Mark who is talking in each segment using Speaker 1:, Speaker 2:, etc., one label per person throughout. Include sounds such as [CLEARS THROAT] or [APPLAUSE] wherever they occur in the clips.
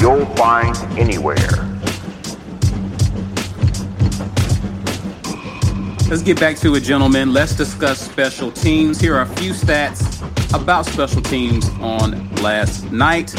Speaker 1: you'll find anywhere.
Speaker 2: Let's get back to it, gentlemen. Let's discuss special teams. Here are a few stats about special teams on last night.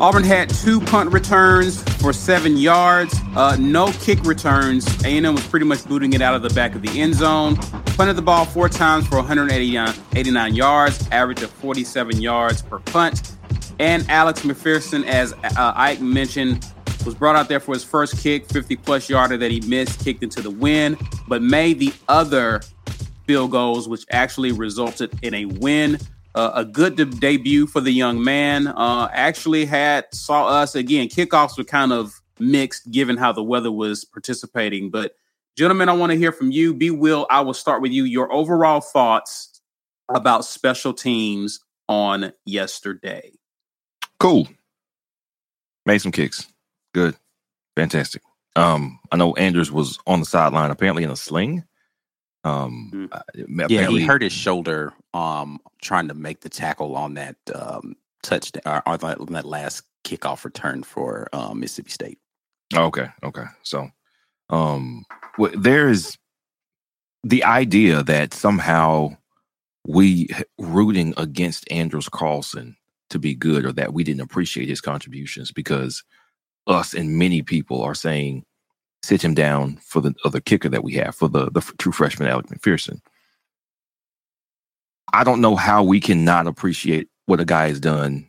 Speaker 2: Auburn had two punt returns for seven yards, uh, no kick returns. A&M was pretty much booting it out of the back of the end zone. Punted the ball four times for 189 yards, average of 47 yards per punt. And Alex McPherson, as uh, Ike mentioned, was brought out there for his first kick, 50 plus yarder that he missed, kicked into the wind, but made the other field goals, which actually resulted in a win. Uh, a good de- debut for the young man. Uh, actually had saw us again. Kickoffs were kind of mixed given how the weather was participating. But gentlemen, I want to hear from you. B. Will, I will start with you. Your overall thoughts about special teams on yesterday.
Speaker 3: Cool. Made some kicks. Good. Fantastic. Um, I know Anders was on the sideline, apparently in a sling. Um, uh,
Speaker 4: Yeah, he hurt his shoulder um, trying to make the tackle on that um, touchdown or on that, that last kickoff return for um, Mississippi State.
Speaker 3: Oh, okay, okay. So, um, wh- there is the idea that somehow we rooting against Anders Carlson to be good, or that we didn't appreciate his contributions because us and many people are saying sit him down for the other kicker that we have for the the true freshman Alex McPherson. I don't know how we can not appreciate what a guy has done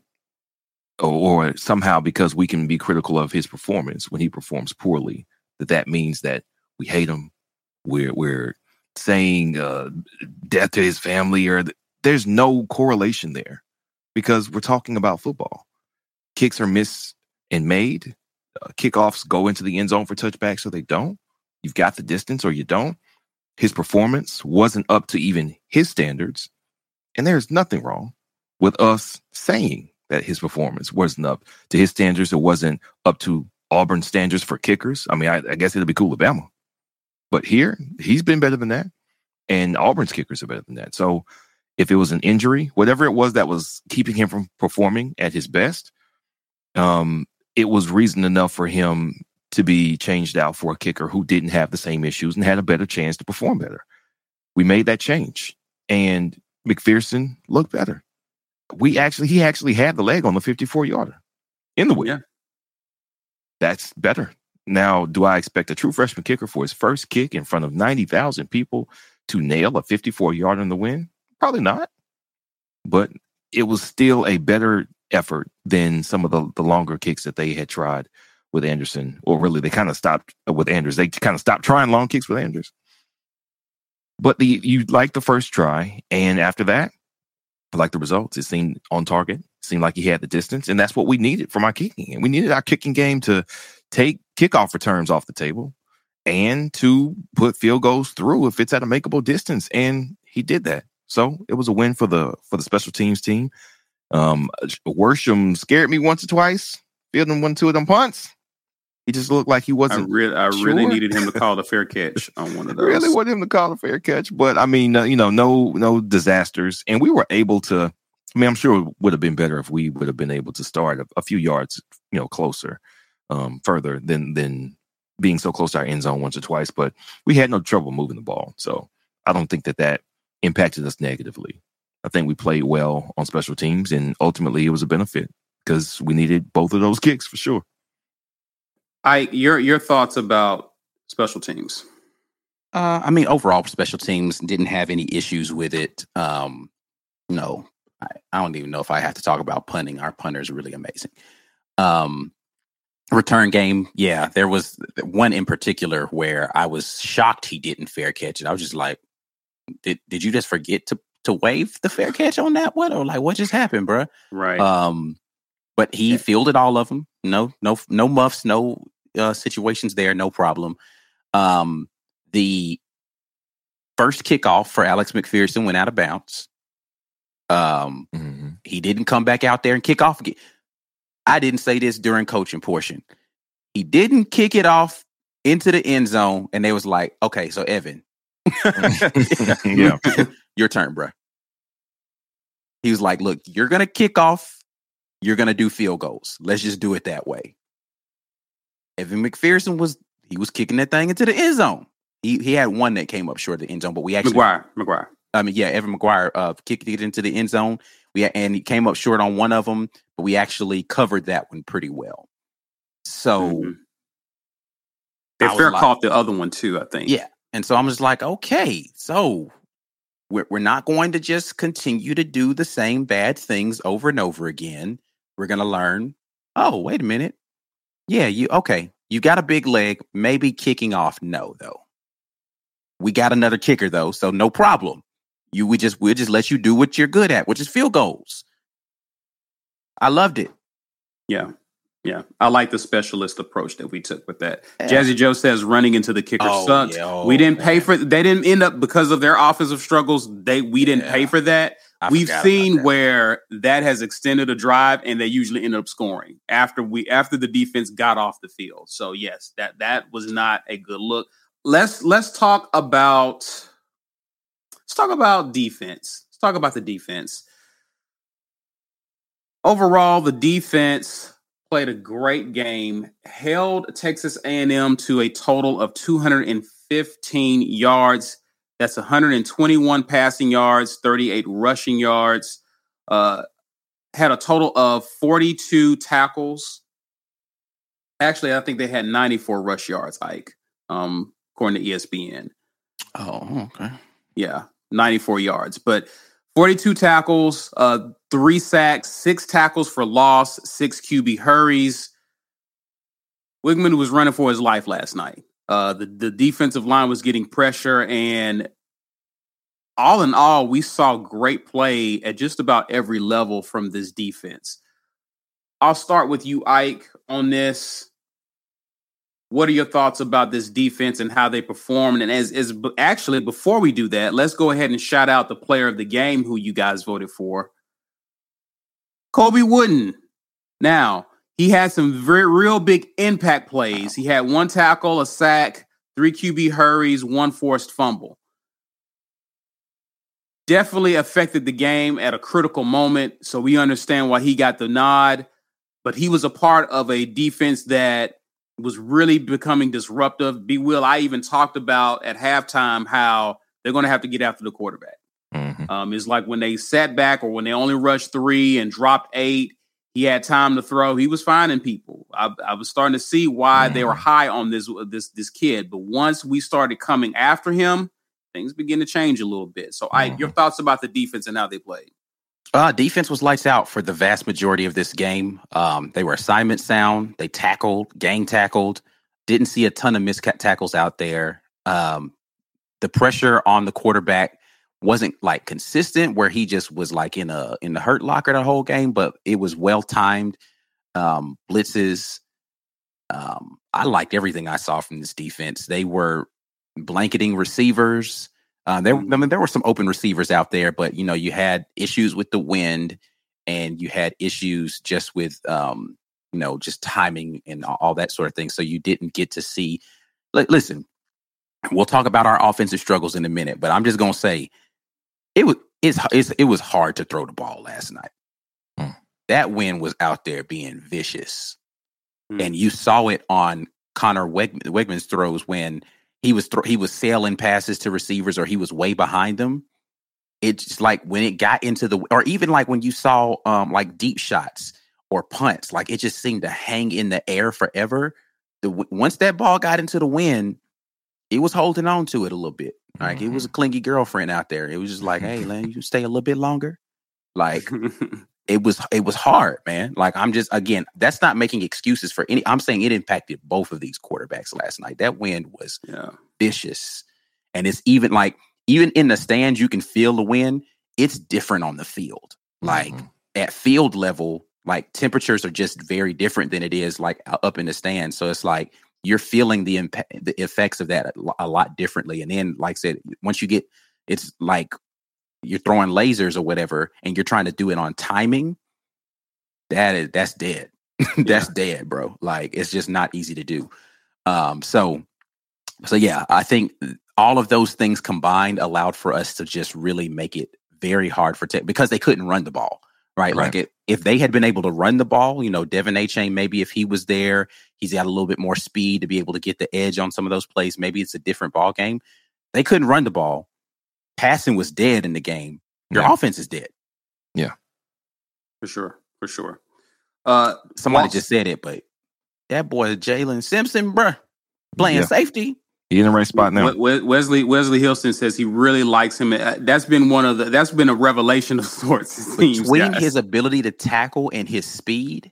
Speaker 3: or, or somehow because we can be critical of his performance when he performs poorly that that means that we hate him we're we're saying uh, death to his family or th- there's no correlation there because we're talking about football kicks are missed and made uh, kickoffs go into the end zone for touchbacks so they don't you've got the distance or you don't his performance wasn't up to even his standards and there's nothing wrong with us saying that his performance wasn't up to his standards. It wasn't up to Auburn standards for kickers. I mean, I, I guess it'll be cool Bama. But here, he's been better than that. And Auburn's kickers are better than that. So if it was an injury, whatever it was that was keeping him from performing at his best, um, it was reason enough for him to be changed out for a kicker who didn't have the same issues and had a better chance to perform better. We made that change. And McPherson looked better. We actually, he actually had the leg on the 54 yarder in the win.
Speaker 2: Yeah.
Speaker 3: That's better. Now, do I expect a true freshman kicker for his first kick in front of 90,000 people to nail a 54 yarder in the win? Probably not. But it was still a better effort than some of the, the longer kicks that they had tried with Anderson. Or really, they kind of stopped uh, with Anders. They kind of stopped trying long kicks with Anders. But the you like the first try, and after that, I like the results. It seemed on target. Seemed like he had the distance, and that's what we needed from our kicking. And we needed our kicking game to take kickoff returns off the table and to put field goals through if it's at a makeable distance. And he did that. So it was a win for the for the special teams team. Um, Worsham scared me once or twice fielding one, two of them punts. He just looked like he wasn't.
Speaker 2: really, I
Speaker 3: sure.
Speaker 2: really needed him to call the fair [LAUGHS] catch on one of those.
Speaker 3: really wanted him to call a fair catch, but I mean, uh, you know, no, no disasters, and we were able to. I mean, I'm sure it would have been better if we would have been able to start a, a few yards, you know, closer, um, further than than being so close to our end zone once or twice. But we had no trouble moving the ball, so I don't think that that impacted us negatively. I think we played well on special teams, and ultimately it was a benefit because we needed both of those kicks for sure.
Speaker 2: I your your thoughts about special teams?
Speaker 4: Uh, I mean, overall, special teams didn't have any issues with it. Um, no, I, I don't even know if I have to talk about punting. Our punter is really amazing. Um, return game, yeah, there was one in particular where I was shocked he didn't fair catch it. I was just like, did did you just forget to to wave the fair catch on that one, or like what just happened, bruh?
Speaker 2: Right.
Speaker 4: Um, but he fielded all of them. No, no, no muffs, no uh, situations there, no problem. Um, the first kickoff for Alex McPherson went out of bounds. Um,
Speaker 3: Mm-hmm.
Speaker 4: he didn't come back out there and kick off again. I didn't say this during coaching portion. He didn't kick it off into the end zone, and they was like, "Okay, so Evan, [LAUGHS]
Speaker 3: Yeah.
Speaker 4: your turn, bro." He was like, "Look, you're gonna kick off. You're gonna do field goals. Let's just do it that way." Evan McPherson was he was kicking that thing into the end zone. He he had one that came up short of the end zone, but we actually
Speaker 2: McGuire. McGuire.
Speaker 4: I mean, yeah, Evan McGuire uh, kicked it into the end zone. We and he came up short on one of them, but we actually covered that one pretty well. So
Speaker 2: Mhm. If
Speaker 4: was
Speaker 2: fair
Speaker 4: like-
Speaker 2: caught the other one too, I think.
Speaker 4: yeah, and so I'm just like, okay, so we're we're not going to just continue to do the same bad things over and over again. We're gonna learn. Oh, wait a minute. Yeah, you okay? You got a big leg. Maybe kicking off. No, though. We got another kicker though, so no problem. You we just we'll just let you do what you're good at, which is field goals. I loved it.
Speaker 2: Yeah. Yeah. I like the specialist approach that we took with that.
Speaker 4: Yeah.
Speaker 2: Jazzy Joe says running into the kicker
Speaker 4: Oh,
Speaker 2: sucked.
Speaker 4: yeah. Oh,
Speaker 2: we didn't pay for they didn't end up because of their offensive struggles. They we didn't pay for that.
Speaker 4: I
Speaker 2: We've seen
Speaker 4: that.
Speaker 2: where that has extended a drive and they usually end up scoring after we after the defense got off the field. So yes, that that was not a good look. Let's let's talk about let's talk about defense. Let's talk about the defense. Overall, the defense played a great game, held Texas A&M to a total of 215 yards. That's 121 passing yards, 38 rushing yards. Uh, had a total of 42 tackles. Actually, I think they had 94 rush yards, Ike, um, according to ESPN.
Speaker 4: Oh, okay.
Speaker 2: Yeah, 94 yards, but 42 tackles, uh, three sacks, six tackles for loss, six QB hurries. Weigman was running for his life last night. Uh, the, the defensive line was getting pressure, and all in all, we saw great play at just about every level from this defense. I'll start with you, Ike, on this. What are your thoughts about this defense and how they performed? And as is actually before we do that, let's go ahead and shout out the player of the game who you guys voted for, Colby Wooden. Now he had some very real big impact plays. He had one tackle, a sack, three QB hurries, one forced fumble. Definitely affected the game at a critical moment, so we understand why he got the nod. But he was a part of a defense that was really becoming disruptive. B. Will, I even talked about at halftime how they're going to have to get after the quarterback. Um, it's like when they sat back or when they only rushed three and dropped eight, he had time to throw. He was finding people. I, I was starting to see why they were high on this this this kid. But once we started coming after him, things begin to change a little bit. So, Ike, your thoughts about the defense and how they played?
Speaker 4: Uh, defense was lights out for the vast majority of this game. Um, they were assignment sound. They tackled, gang tackled. Didn't see a ton of missed tackles out there. Um, the pressure on the quarterback wasn't like consistent, where he just was like in a in the hurt locker the whole game, but it was well timed. Um, blitzes. Um, I liked everything I saw from this defense. They were blanketing receivers. Uh, there, I mean, there were some open receivers out there, but you know, you had issues with the wind, and you had issues just with um, you know, just timing and all that sort of thing. So you didn't get to see. Listen, we'll talk about our offensive struggles in a minute, but I'm just gonna say it was it's, it's it was hard to throw the ball last night. Hmm. That win was out there being vicious, hmm. and you saw it on Conner Weg- Weigman's throws when he was th- he was sailing passes to receivers or he was way behind them. It's like when it got into the or even like when you saw um like deep shots or punts, like it just seemed to hang in the air forever. The once that ball got into the wind, it was holding on to it a little bit. Like mm-hmm. it was a clingy girlfriend out there. It was just like, hey, Len, you stay a little bit longer. Like [LAUGHS] it was it was hard, man. Like I'm just again, that's not making excuses for any. I'm saying it impacted both of these quarterbacks last night. That wind was yeah. vicious, and it's even like even in the stands, you can feel the wind. It's different on the field. Like mm-hmm. at field level, like temperatures are just very different than it is like up in the stands. So it's like you're feeling the impact, the effects of that a, a lot differently. And then, like I said, once you get, it's like you're throwing lasers or whatever, and you're trying to do it on timing. That is that's dead. [LAUGHS] that's yeah. dead, bro. Like it's just not easy to do. Um, so, so yeah, I think all of those things combined allowed for us to just really make it very hard for tech because they couldn't run the ball right? right. Like it, if they had been able to run the ball, you know, De'Von Achane, maybe if he was there, he's got a little bit more speed to be able to get the edge on some of those plays. Maybe it's a different ball game. They couldn't run the ball. Passing was dead in the game. Your yeah. offense is dead.
Speaker 3: Yeah,
Speaker 4: for sure, for sure. Uh, somebody just said it, but that boy Jaylin Simpson, bruh, playing yeah. safety.
Speaker 3: He in the right spot now.
Speaker 4: Wesley Wesley Hilson says he really likes him. Uh, that's been one of the that's been a revelation of sorts. Between guys. his ability to tackle and his speed,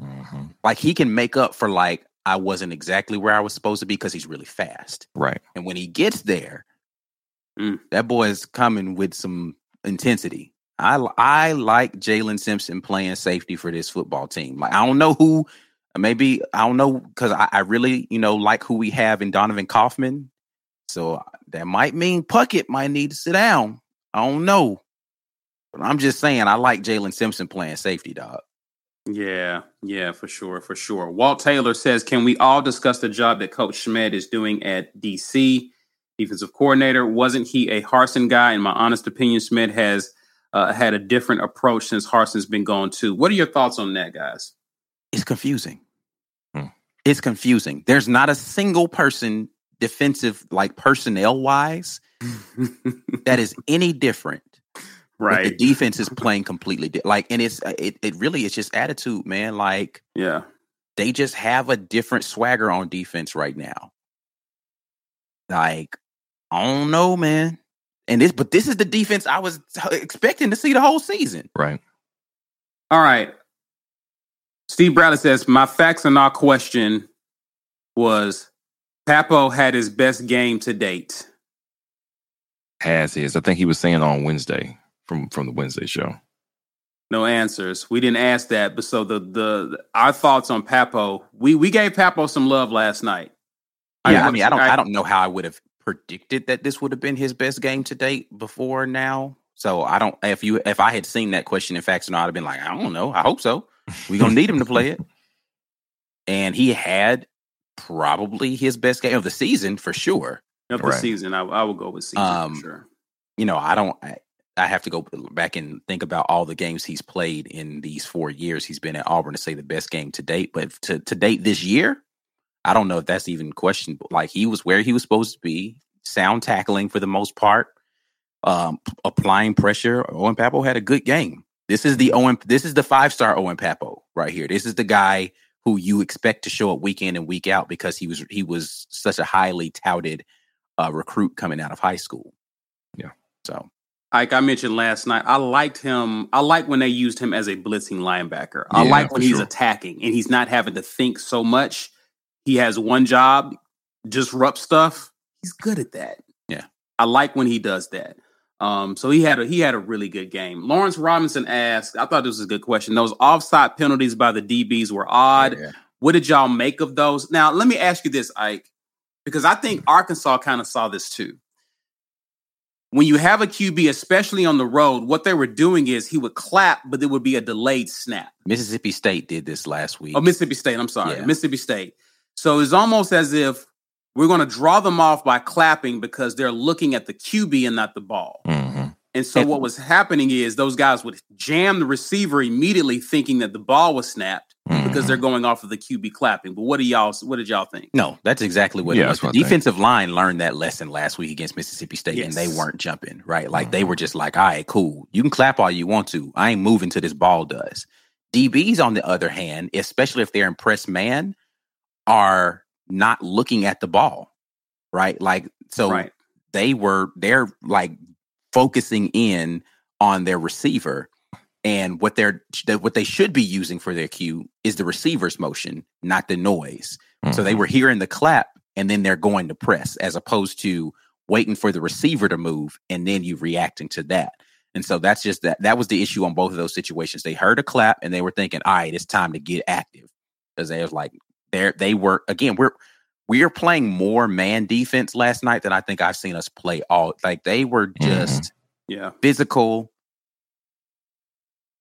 Speaker 4: mm-hmm. like he can make up for like I wasn't exactly where I was supposed to be because he's really fast.
Speaker 3: Right.
Speaker 4: And when he gets there, mm. that boy is coming with some intensity. I I like Jaylin Simpson playing safety for this football team. Like I don't know who maybe I don't know because I, I, really you know like who we have in Donovan Kaufman, so uh, that might mean Puckett might need to sit down. I don't know, but I'm just saying I like Jaylin Simpson playing safety, dog. Yeah, yeah, for sure, for sure. Walt Taylor says, "Can we all discuss the job that Coach Schmidt is doing at DC defensive coordinator? Wasn't he a Harsin guy? In my honest opinion, Schmidt has." Uh, had a different approach since Harsin's been gone too. What are your thoughts on that, guys? It's confusing it's confusing. There's not a single person defensive, like personnel wise, that is any different. Right. the defense is playing completely di- like, and it's uh, it, it really it's just attitude, man. Like, yeah, they just have a different swagger on defense right now. Like, I don't know, man. And this, but this is the defense I was expecting to see the whole season.
Speaker 3: Right.
Speaker 4: All right. Steve Bradley says, My facts and our question was Pappoe had his best game to date.
Speaker 3: Has his. I think he was saying on Wednesday from from the Wednesday show.
Speaker 4: No answers. We didn't ask that, but so the the our thoughts on Pappoe, we we gave Pappoe some love last night. Yeah, I, I mean, I don't I, I don't know how I would have predicted that this would have been his best game to date before now. So I don't if you if I had seen that question in facts and I'd have been like, I don't know. I hope so. We're gonna need him to play [LAUGHS] it. And he had probably his best game of the season for sure. Of the right. season, I, I would go with season um, for sure. You know, I don't. I, I have to go back and think about all the games he's played in these four years he's been at Auburn to say the best game to date. But to to date this year, I don't know if that's even questionable. Like he was where he was supposed to be, sound tackling for the most part, um, applying pressure. Owen Pappoe had a good game. This is the Owen. This is the five star Owen Pappoe right here. This is the guy who you expect to show up week in and week out because he was he was such a highly touted uh, recruit coming out of high school.
Speaker 3: Yeah.
Speaker 4: So, like I mentioned last night, I liked him. I like when they used him as a blitzing linebacker. I yeah, like when he's sure. attacking and he's not having to think so much. He has one job, disrupt stuff. He's good at that.
Speaker 3: Yeah.
Speaker 4: I like when he does that. Um, so he had a he had a really good game. Lawrence Robinson asked, I thought this was a good question. Those offside penalties by the DBs were odd. Yeah. What did y'all make of those? Now, let me ask you this, Ike, because I think Arkansas kind of saw this too.
Speaker 2: when you have a QB, especially on the road, what they were doing is he would clap, but there would be a delayed snap.
Speaker 4: Mississippi State did this last week.
Speaker 2: Oh, Mississippi State. I'm sorry,
Speaker 4: Yeah.
Speaker 2: Mississippi State. So it's almost as if we're going to draw them off by clapping because they're looking at the QB and not the ball.
Speaker 3: Mhm.
Speaker 2: And so
Speaker 4: And-
Speaker 2: what was happening is those guys would jam the receiver immediately, thinking that the ball was snapped because they're going off of the QB clapping. But what do y'all? What did y'all think?
Speaker 4: No, that's exactly what
Speaker 3: Yeah,
Speaker 4: it was. The
Speaker 3: what I think.
Speaker 4: defensive line learned that lesson last week against Mississippi State, and they weren't jumping, right? Like they were just like, all right, cool. You can clap all you want to. I ain't moving till this ball does. DBs, on the other hand, especially if they're in press man, are not looking at the ball, right? Like, so
Speaker 2: right.
Speaker 4: they were, they're like focusing in on their receiver. And what they're what they should be using for their cue is the receiver's motion, not the noise. So they mm-hmm. were hearing the clap and then they're going to press as opposed to waiting for the receiver to move and then you reacting to that. And so that's just that that was the issue on both of those situations. They heard a clap and they were thinking, all right, it's time to get active. Because they was like they're they were again, we're we are playing more man defense last night than I think I've seen us play all like they were mm-hmm. just
Speaker 2: Yeah.
Speaker 4: physical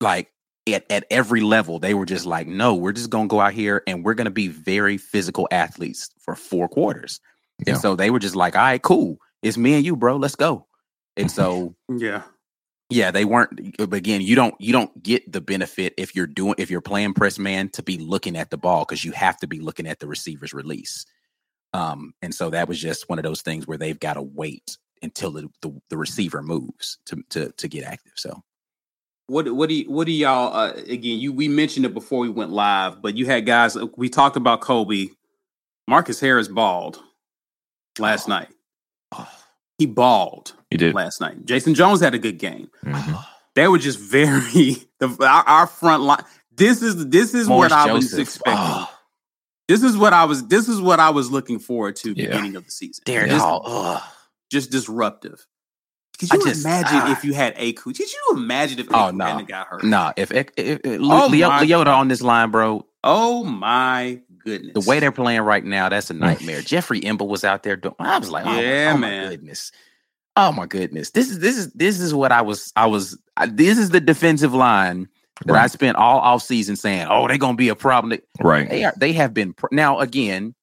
Speaker 4: like at, at every level they were just like no we're just gonna go out here and we're gonna be very physical athletes for four quarters
Speaker 3: Yeah.
Speaker 4: and so they were just like all right cool it's me and you bro let's go and [LAUGHS] so
Speaker 2: Yeah.
Speaker 4: Yeah they weren't but again you don't you don't get the benefit if you're doing if you're playing press man to be looking at the ball because you have to be looking at the receiver's release um and so that was just one of those things where they've got to wait until the, the, the receiver moves to, to to get active so
Speaker 2: What what do you, what do y'all uh, again? You we mentioned it before we went live, but you had guys. uh, We talked about Colby. Marcus Harris balled last night. He balled
Speaker 3: He did.
Speaker 2: last night. Jayson Jones had a good game.
Speaker 3: Mhm.
Speaker 2: They were just very [LAUGHS] the our, our front line. This is this is what
Speaker 4: Morris
Speaker 2: I was expecting.
Speaker 4: Oh,
Speaker 2: This is what I was. This is what I was looking forward to.
Speaker 3: Yeah.
Speaker 2: Beginning of the season.
Speaker 4: Darren
Speaker 2: just,
Speaker 4: Hall. Ugh.
Speaker 2: just disruptive. Could you
Speaker 4: just-
Speaker 2: imagine
Speaker 4: ah.
Speaker 2: if you had Eku? Could you imagine if
Speaker 4: Oh,
Speaker 2: Eku
Speaker 4: no.
Speaker 2: hadn't got hurt?
Speaker 4: Nah, if, if, if, if
Speaker 2: Oh,
Speaker 4: Leo,
Speaker 2: my
Speaker 4: Leota on this line, bro,
Speaker 2: Oh my goodness!
Speaker 4: the way they're playing right now, that's a mm. nightmare. Jeffrey M'ba was out there doing. I was like, oh,
Speaker 2: Yeah,
Speaker 4: my, oh my goodness, oh my goodness. This is this is this is what I was I was. I, this is the defensive line that I spent all off season saying, oh, they're gonna be a problem.
Speaker 3: Right.
Speaker 4: they are. They have been pr- now again.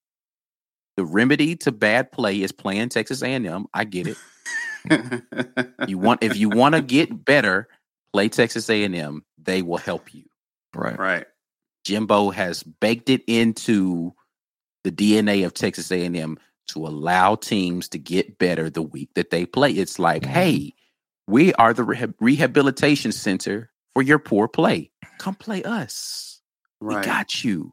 Speaker 4: The remedy to bad play is playing Texas A&M. I get it. [LAUGHS] You want if you want to get better, play Texas A&M. They will help you.
Speaker 3: Right.
Speaker 2: right.
Speaker 4: Jimbo has baked it into the DNA of Texas A&M to allow teams to get better the week that they play. It's like,
Speaker 3: Mhm.
Speaker 4: hey, we are the rehab- rehabilitation center for your poor play. Come play us.
Speaker 2: Right.
Speaker 4: We got you.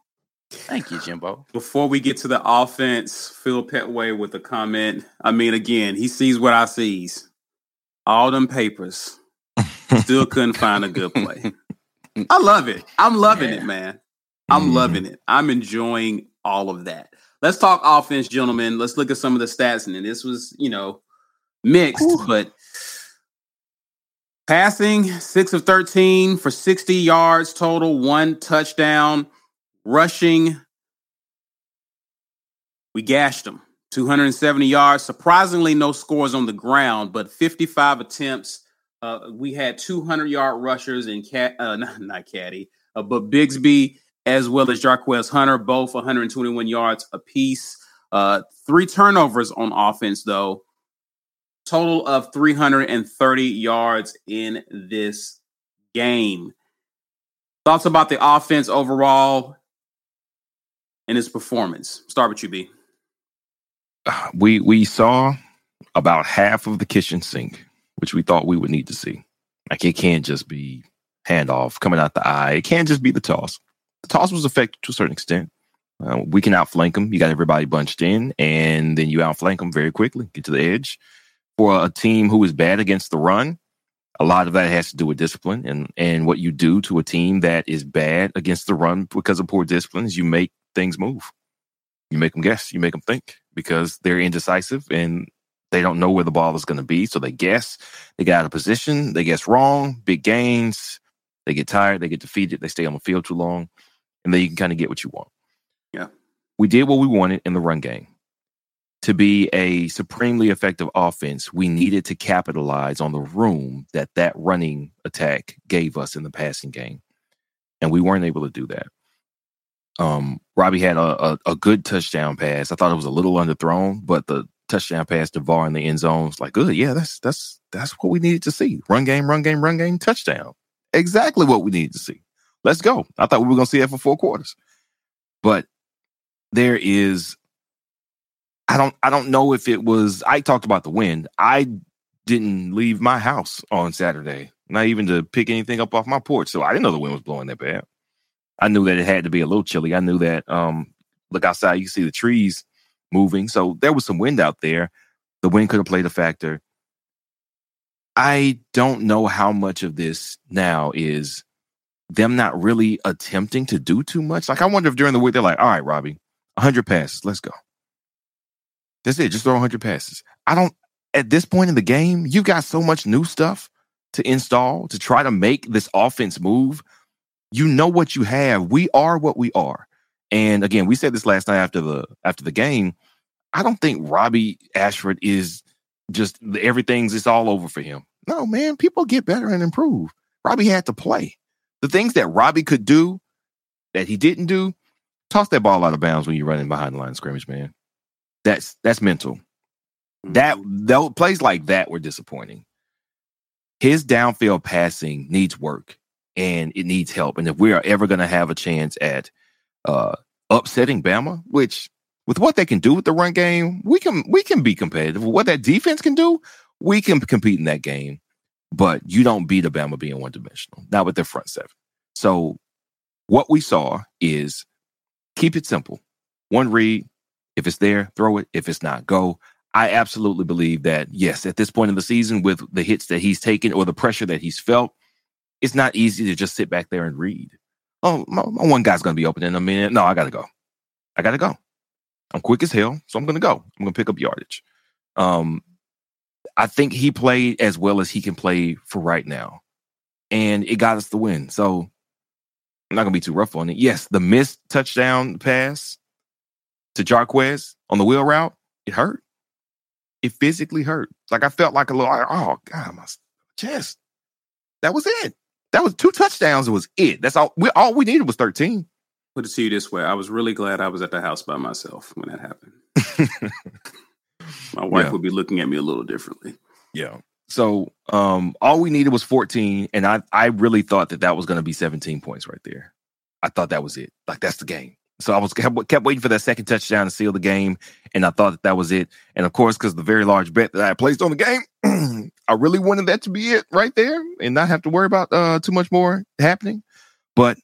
Speaker 4: Thank you, Jimbo.
Speaker 2: Before we get to the offense, Phil Petway with a comment. I mean, again, he sees what I sees. All them papers. Still couldn't find a good play. [LAUGHS] I love it. I'm loving it, man. I'm
Speaker 3: Mhm.
Speaker 2: loving it. I'm enjoying all of that. Let's talk offense, gentlemen. Let's look at some of the stats. And this was, you know, mixed, but passing six of 13 for 60 yards total, one touchdown. Rushing, we gashed them 270 yards. Surprisingly, no scores on the ground, but 55 attempts. Uh, we had 200 yard rushers in cat, uh, [LAUGHS] not, not Caddy, uh, but Bigsby as well as Jarquez Hunter, both 121 yards apiece. Uh, three turnovers on offense, though. Total of 330 yards in this game. Thoughts about the offense overall and its performance? Start with you, B.
Speaker 3: we we saw about half of the kitchen sink, which we thought we would need to see. Like it can't just be handoff coming out the eye. It can't just be the toss. The toss was effective to a certain extent. Uh, we can outflank them. You got everybody bunched in, and then you outflank them very quickly. Get to the edge. For a team who is bad against the run, a lot of that has to do with discipline and and what you do to a team that is bad against the run because of poor discipline is you make things move. You make them guess. You make them think because they're indecisive and they don't know where the ball is going to be. So they guess. They get out of position. They guess wrong. Big gains. They get tired. They get defeated. They stay on the field too long, and then you can kind of get what you want.
Speaker 2: Yeah.
Speaker 3: we did what we wanted in the run game. to be a supremely effective offense, we needed to capitalize on the room that that running attack gave us in the passing game. And we weren't able to do that. Um, Robby had a, a, a good touchdown pass. I thought it was a little underthrown, but the touchdown pass to VAR in the end zone was like, good. Yeah, that's that's that's what we needed to see. Run game, run game, run game, touchdown. Exactly what we needed to see. Let's go. I thought we were gonna see that for four quarters. But there is I don't I don't know if it was I talked about the wind. I didn't leave my house on Saturday, not even to pick anything up off my porch. So I didn't know the wind was blowing that bad. I knew that it had to be a little chilly. I knew that um look outside, you see the trees moving. So there was some wind out there. The wind could have played a factor. I don't know how much of this now is them not really attempting to do too much. Like I wonder if during the week they're like, all right, Robby, 100 passes, let's go. That's it. Just throw 100 passes. I don't, at this point in the game, you've got so much new stuff to install to try to make this offense move. You know what you have. We are what we are. And again, we said this last night after the after the game. I don't think Robby Ashford is just everything's it's all over for him. No, man, people get better and improve. Robby had to play. The things that Robby could do that he didn't do, toss that ball out of bounds when you're running behind the line of scrimmage, man. That's that's mental. That
Speaker 2: Mm-hmm.
Speaker 3: those plays like that were disappointing. His downfield passing needs work and it needs help. And if we are ever going to have a chance at uh, upsetting Bama, which with what they can do with the run game, we can we can be competitive. What that defense can do, we can compete in that game. But you don't beat a Bama being one dimensional, not with their front seven. So what we saw is keep it simple. One read, if it's there, throw it. If it's not, go. I absolutely believe that, yes, at this point in the season, with the hits that he's taken or the pressure that he's felt, it's not easy to just sit back there and read. Oh, my, my one guy's going to be open in a minute. No, I got to go. I got to go. I'm quick as hell, so I'm going to go. I'm going to pick up yardage. Um, I think he played as well as he can play for right now, and it got us the win. So I'm not going to be too rough on it. Yes, the missed touchdown pass to Jarquez on the wheel route, it hurt. It physically hurt. Like I felt like a little, oh God, my chest. That was it. That was two touchdowns. It was it. That's all. We all we needed was 13.
Speaker 2: Put it to you this way: I was really glad I was at the house by myself when that happened. [LAUGHS] My wife
Speaker 3: Yeah.
Speaker 2: would be looking at me a little differently.
Speaker 3: Yeah. So um, all we needed was 14, and I I really thought that that was going to be 17 points right there. I thought that was it. Like that's the game. So I was kept, kept waiting for that second touchdown to seal the game, and I thought that that was it. And of course, because the very large bet that I placed on the game, [CLEARS THROAT] I really wanted that to be it right there, and not have to worry about uh, too much more happening. But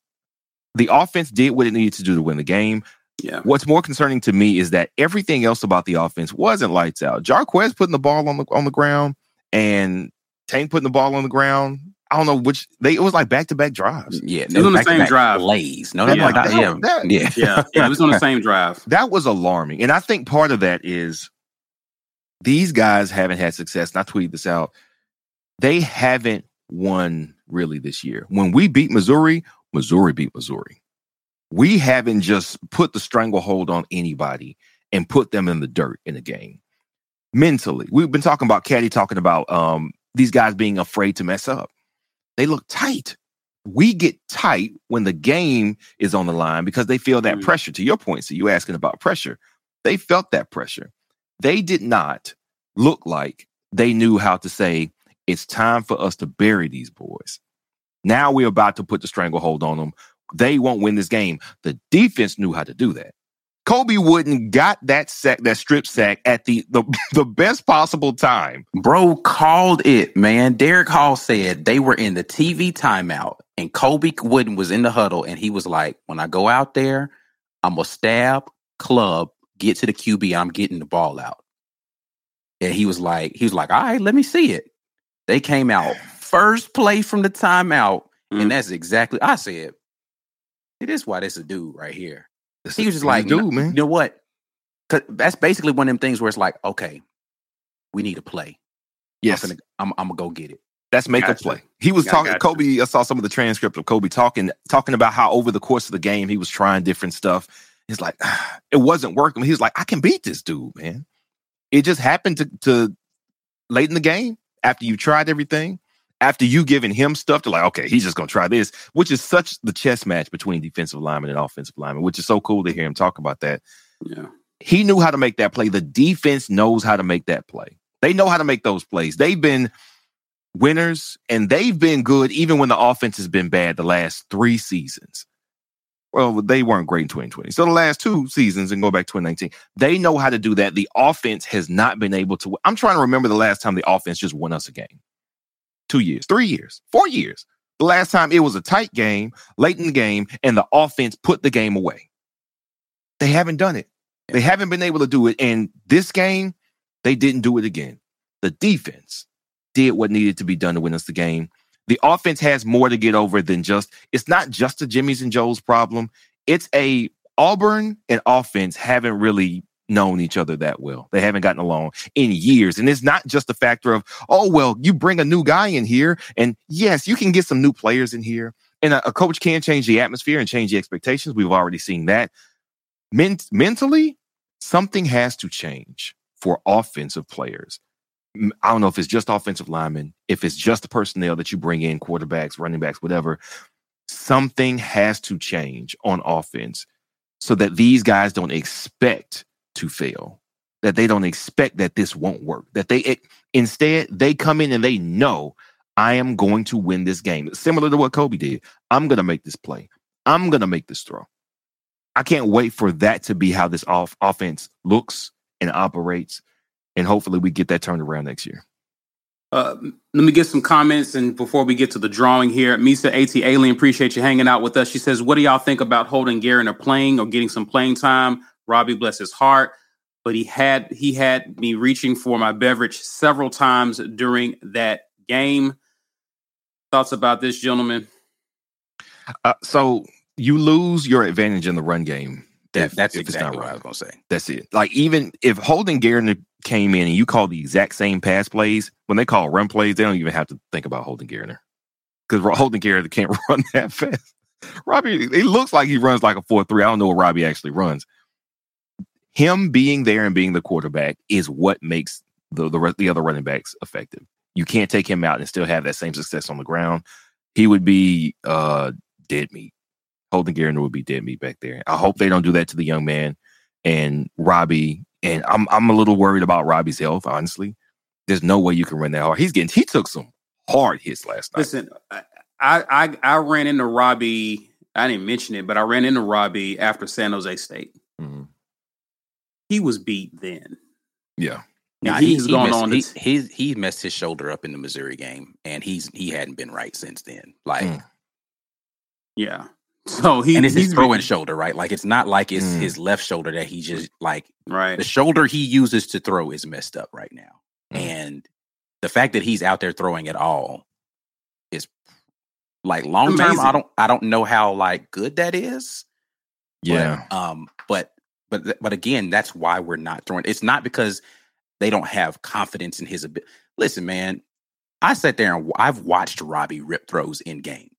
Speaker 3: the offense did what it needed to do to win the game.
Speaker 2: Yeah.
Speaker 3: What's more concerning to me is that everything else about the offense wasn't lights out. Jarquez putting the ball on the on the ground and Tank putting the ball on the ground. I don't know which they it was like back to back drives.
Speaker 4: Yeah, it
Speaker 2: was on the same drive.
Speaker 4: Plays. No,
Speaker 3: Yeah,
Speaker 4: no,
Speaker 3: like
Speaker 4: not
Speaker 3: that-
Speaker 4: him.
Speaker 3: that-
Speaker 4: yeah,
Speaker 2: Yeah, yeah, it was on the [LAUGHS] same drive.
Speaker 3: That was alarming. And I think part of that is these guys haven't had success. And I tweeted this out. They haven't won really this year. When we beat Missouri, Missouri beat Missouri. We haven't just put the stranglehold on anybody and put them in the dirt in a game. Mentally, we've been talking about Caddy talking about um, these guys being afraid to mess up. They look tight. We get tight when the game is on the line because they feel that
Speaker 2: Mm.
Speaker 3: pressure. To your point, so you asking about pressure. They felt that pressure. They did not look like they knew how to say, it's time for us to bury these boys. Now we're about to put the stranglehold on them. They won't win this game. The defense knew how to do that. Colby Wooden got that sack, that strip sack at the the, [LAUGHS] the best possible time.
Speaker 4: Bro called it, man. Derick Hall said they were in the TV timeout and Colby Wooden was in the huddle and he was like, when I go out there, I'm to stab, club, get to the QB, I'm getting the ball out. And he was like, he was like, all right, let me see it. They came out first play from the timeout.
Speaker 2: Mhm.
Speaker 4: And that's exactly, I said, it is why this a dude right here. He was just
Speaker 3: He's
Speaker 4: like,
Speaker 3: dude,
Speaker 4: "No-
Speaker 3: man.
Speaker 4: You know what? 'Cause that's basically one of them things where it's like, okay, we need to play.
Speaker 3: Yes,
Speaker 4: I'm, finna, I'm, I'm gonna go get it.
Speaker 3: That's make a play. He was
Speaker 2: I
Speaker 3: talking.
Speaker 2: gotcha.
Speaker 3: Colby. I saw some of the transcript of Colby talking talking about how over the course of the game he was trying different stuff. He's like, "Ah, it wasn't working. He's like, I can beat this dude, man. It just happened to, to late in the game after you tried everything, after you giving him stuff to like, okay, he's just gonna try this, which is such the chess match between defensive lineman and offensive lineman, which is so cool to hear him talk about that.
Speaker 2: Yeah.
Speaker 3: He knew how to make that play. The defense knows how to make that play. They know how to make those plays. They've been winners and they've been good even when the offense has been bad the last three seasons. Well, they weren't great in 2020. So the last two seasons and go back to 2019, they know how to do that. The offense has not been able to. I'm trying to remember the last time the offense just won us a game. Two years, three years, four years. The last time it was a tight game, late in the game, and the offense put the game away. They haven't done it. They haven't been able to do it. And this game, they didn't do it again. The defense did what needed to be done to win us the game. The offense has more to get over than just, it's not just a Jimmy's and Joe's problem. It's a Auburn and offense haven't really known each other that well. They haven't gotten along in years. And it's not just a factor of, oh, well, you bring a new guy in here. And yes, you can get some new players in here. And a, a coach can change the atmosphere and change the expectations. We've already seen that. Men- mentally, something has to change for offensive players. I don't know if it's just offensive linemen, if it's just the personnel that you bring in, quarterbacks, running backs, whatever. Something has to change on offense so that these guys don't expect to fail, that they don't expect that this won't work, that they instead they come in and they know I am going to win this game. Similar to what Colby did. I'm going to make this play. I'm going to make this throw. I can't wait for that to be how this off offense looks and operates and hopefully we get that turned around next year.
Speaker 2: Uh, let me get some comments, and before we get to the drawing here, Misa At Alien, appreciate you hanging out with us. She says, "What do y'all think about holding Garrett or playing or getting some playing time?" Robby, bless his heart, but he had he had me reaching for my beverage several times during that game. Thoughts about this, gentlemen?
Speaker 3: Uh, so you lose your advantage in the run game.
Speaker 4: If, that's if exactly what I was going to say.
Speaker 3: That's it. Like even if Holden Garrett came in and you call the exact same pass plays, when they call run plays, they don't even have to think about Holden Garrett because Holden Garrett can't [LAUGHS] run that fast. Robby, it looks like he runs like a 4 3. I don't know what Robby actually runs. Him being there and being the quarterback is what makes the, the, the other running backs effective. You can't take him out and still have that same success on the ground. He would be uh, dead meat. Holden Garrett would be dead meat back there. I hope they don't do that to the young man and Robby and I'm I'm a little worried about Robby's health, honestly. There's no way you can run that hard. He's getting he took some hard hits last night.
Speaker 2: Listen, I I, I ran into Robby. I didn't mention it, but I ran into Robby after San Jose State. Mm-hmm. He was beat then.
Speaker 3: Yeah.
Speaker 4: Now he's he, gone on. He, he he messed his shoulder up in the Missouri game, and he's he hadn't been right since then. Like, mm.
Speaker 2: yeah, so he
Speaker 4: and it's his throwing shoulder, right? Like it's not like it's mm. his left shoulder that he just like
Speaker 2: right.
Speaker 4: The shoulder he uses to throw is messed up right now, mm. and the fact that he's out there throwing at all is like long term. I don't I don't know how like good that is.
Speaker 3: Yeah.
Speaker 4: But, um. But but but again, that's why we're not throwing. It's not because they don't have confidence in his ability. Listen, man, I sat there and I've watched Robby rip throws in games.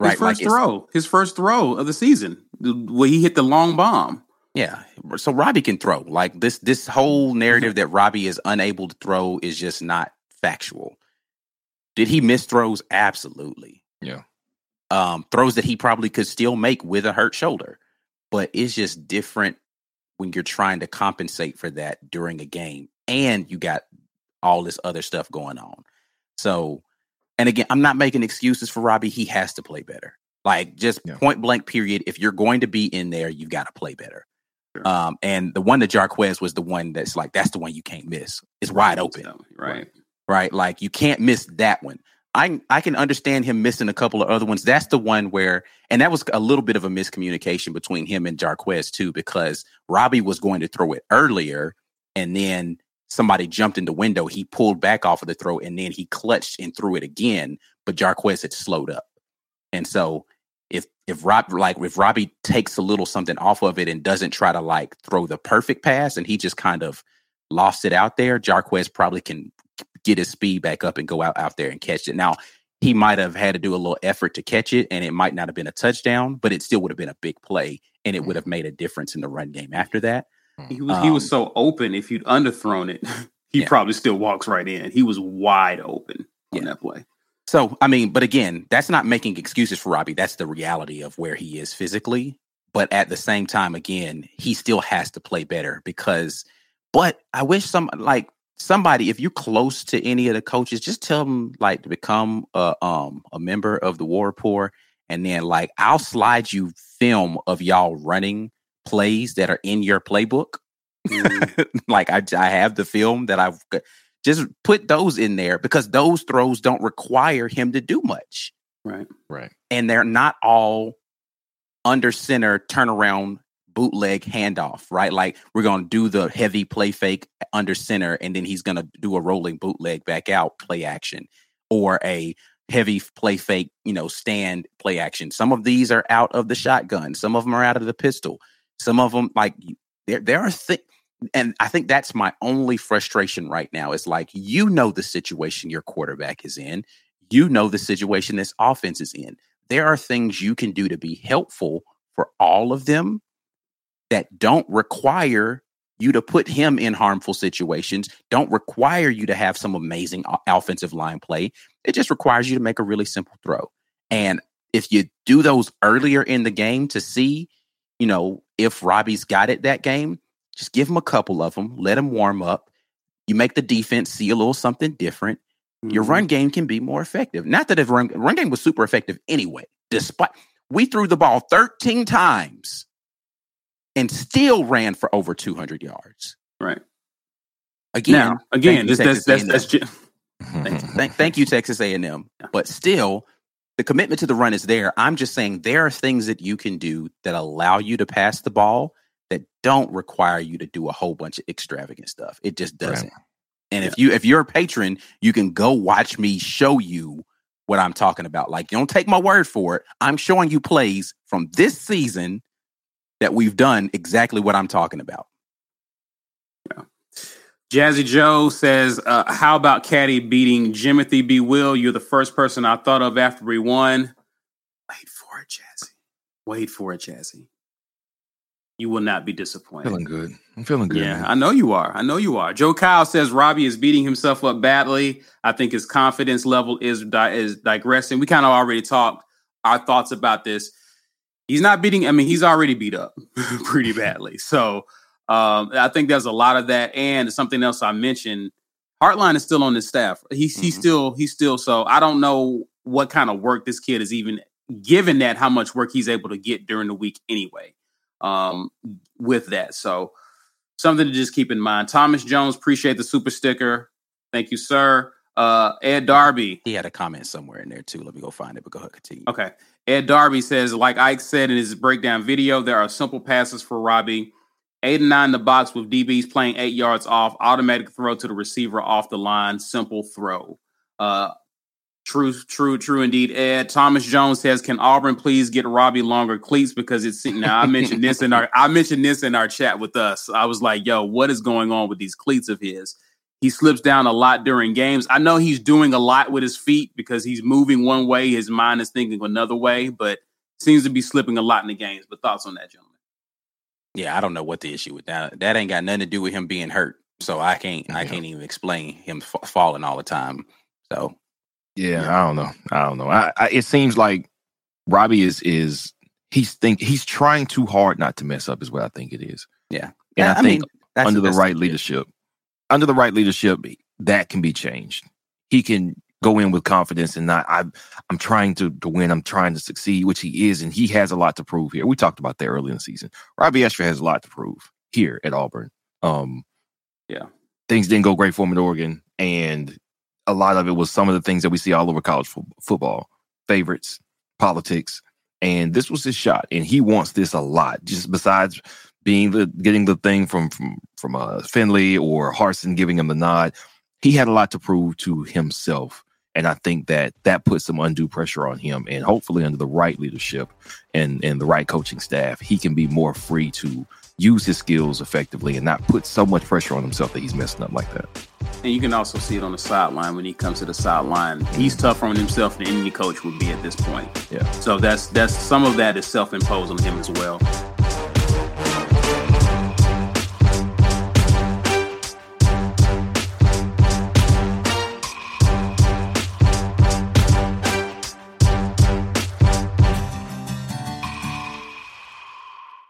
Speaker 2: Right, his first like throw, his first throw of the season, where he hit the long bomb.
Speaker 4: Yeah, so Robby can throw. Like this, this whole narrative mm-hmm. that Robby is unable to throw is just not factual. Did he miss throws? Absolutely.
Speaker 3: Yeah.
Speaker 4: Um, throws that he probably could still make with a hurt shoulder, but it's just different when you're trying to compensate for that during a game and you got all this other stuff going on. So and again, I'm not making excuses for Robby. He has to play better. Like just yeah. point blank period. If you're going to be in there, you've got to play better. Sure. Um, and the one that Jarquez was the one that's like that's the one you can't miss. It's wide open.
Speaker 2: Right.
Speaker 4: Right. Like you can't miss that one. I I can understand him missing a couple of other ones. That's the one where, and that was a little bit of a miscommunication between him and Jarquez too, because Robby was going to throw it earlier, and then somebody jumped in the window. He pulled back off of the throw and then he clutched and threw it again, but Jarquez had slowed up. And so if if Rob like if Robby takes a little something off of it and doesn't try to like throw the perfect pass and he just kind of lost it out there, Jarquez probably can get his speed back up and go out out there and catch it. Now he might have had to do a little effort to catch it and it might not have been a touchdown, but it still would have been a big play and it would mm-hmm. have made a difference in the run game after that.
Speaker 2: He was um, he was so open. If you'd underthrown it, [LAUGHS] he yeah. probably still walks right in. He was wide open on yeah. that play.
Speaker 4: So I mean, but again, that's not making excuses for Robby. That's the reality of where he is physically. But at the same time, again, he still has to play better because. But I wish some like somebody, if you're close to any of the coaches, just tell them like to become a um a member of the War Rapport, and then like I'll slide you film of y'all running plays that are in your playbook. Mm. [LAUGHS] like I, I have the film that I've just put those in there because those throws don't require him to do much.
Speaker 2: Right.
Speaker 3: Right.
Speaker 4: And they're not all under center turnaround bootleg handoff, right? Like we're going to do the heavy play fake under center, and then he's going to do a rolling bootleg back out play action or a heavy play fake, you know, stand play action. Some of these are out of the shotgun, some of them are out of the pistol, some of them like there there are things. And I think that's my only frustration right now. Is like you know the situation your quarterback is in, you know the situation this offense is in. There are things you can do to be helpful for all of them that don't require you to put him in harmful situations, don't require you to have some amazing offensive line play. It just requires you to make a really simple throw. And if you do those earlier in the game to see, you know, if Robby's got it that game, just give him a couple of them, let him warm up. You make the defense see a little something different. Mm-hmm. Your run game can be more effective. Not that if run, run game was super effective anyway, despite we threw the ball 13 times and still ran for over 200 yards.
Speaker 2: Right.
Speaker 4: Again, now,
Speaker 2: again, this, that's, that's, that's,
Speaker 4: thank, thank you, [LAUGHS] Texas A&M. But still, the commitment to the run is there. I'm just saying there are things that you can do that allow you to pass the ball that don't require you to do a whole bunch of extravagant stuff. It just doesn't. Right. And yeah. if you if you're a patron, you can go watch me show you what I'm talking about. Like, don't take my word for it. I'm showing you plays from this season that we've done exactly what I'm talking about.
Speaker 2: Yeah. Jazzy Joe says, uh, "How about Caddy beating Jimothy B. Will? You're the first person I thought of after we won. Wait for it, Jazzy. Wait for it, Jazzy. You will not be disappointed.
Speaker 3: Feeling good. I'm feeling good.
Speaker 2: Yeah, man. I know you are. I know you are. Joe Kyle says Robby is beating himself up badly. I think his confidence level is di- is digressing. We kind of already talked our thoughts about this he's not beating. I mean, he's already beat up [LAUGHS] pretty badly. So um, I think there's a lot of that, and something else I mentioned. Hartline is still on his staff. He's mm-hmm. he's still he's still. So I don't know what kind of work this kid is even given that how much work he's able to get during the week anyway. Um, with that, so something to just keep in mind. Thomas Jones, appreciate the super sticker. Thank you, sir. Uh, Ed Darby.
Speaker 4: He had a comment somewhere in there too. Let me go find it, but go ahead, continue.
Speaker 2: Okay. Ed Darby says, like Ike said in his breakdown video, there are simple passes for Robby. Eight and nine in the box with DBs playing eight yards off, automatic throw to the receiver off the line, simple throw. Uh, true, true, true indeed. Ed Thomas Jones says, "Can Auburn please get Robby longer cleats?" Because it's now I mentioned this in our I mentioned this in our chat with us. I was like, "Yo, what is going on with these cleats of his?" He slips down a lot during games. I know he's doing a lot with his feet because he's moving one way, his mind is thinking another way, but seems to be slipping a lot in the games. But thoughts on that, gentlemen?
Speaker 4: Yeah, I don't know what the issue with that. That ain't got nothing to do with him being hurt. So I can't, yeah. I can't even explain him f- falling all the time. So
Speaker 3: yeah, yeah, I don't know. I don't know. I, I, it seems like Robby is is he's think he's trying too hard not to mess up. Is what I think it is.
Speaker 4: Yeah,
Speaker 3: and
Speaker 4: yeah,
Speaker 3: I, I think mean, under the right leadership, under the right leadership, that can be changed. He can go in with confidence and not I I'm trying to, to win, I'm trying to succeed, which he is, and he has a lot to prove here. We talked about that early in the season. Robby Ashford has a lot to prove here at Auburn. Um
Speaker 2: yeah.
Speaker 3: Things didn't go great for him at Oregon, and a lot of it was some of the things that we see all over college fo- football. Favorites, politics, and this was his shot, and he wants this a lot. Just besides being the getting the thing from from from uh, Finley or Harsin giving him the nod, he had a lot to prove to himself. And I think that that puts some undue pressure on him. And hopefully, under the right leadership and and the right coaching staff, he can be more free to use his skills effectively and not put so much pressure on himself that he's messing up like that.
Speaker 2: And you can also see it on the sideline when he comes to the sideline. Mm-hmm. He's tougher on himself than any coach would be at this point.
Speaker 3: Yeah.
Speaker 2: So that's that's some of that is self-imposed on him as well.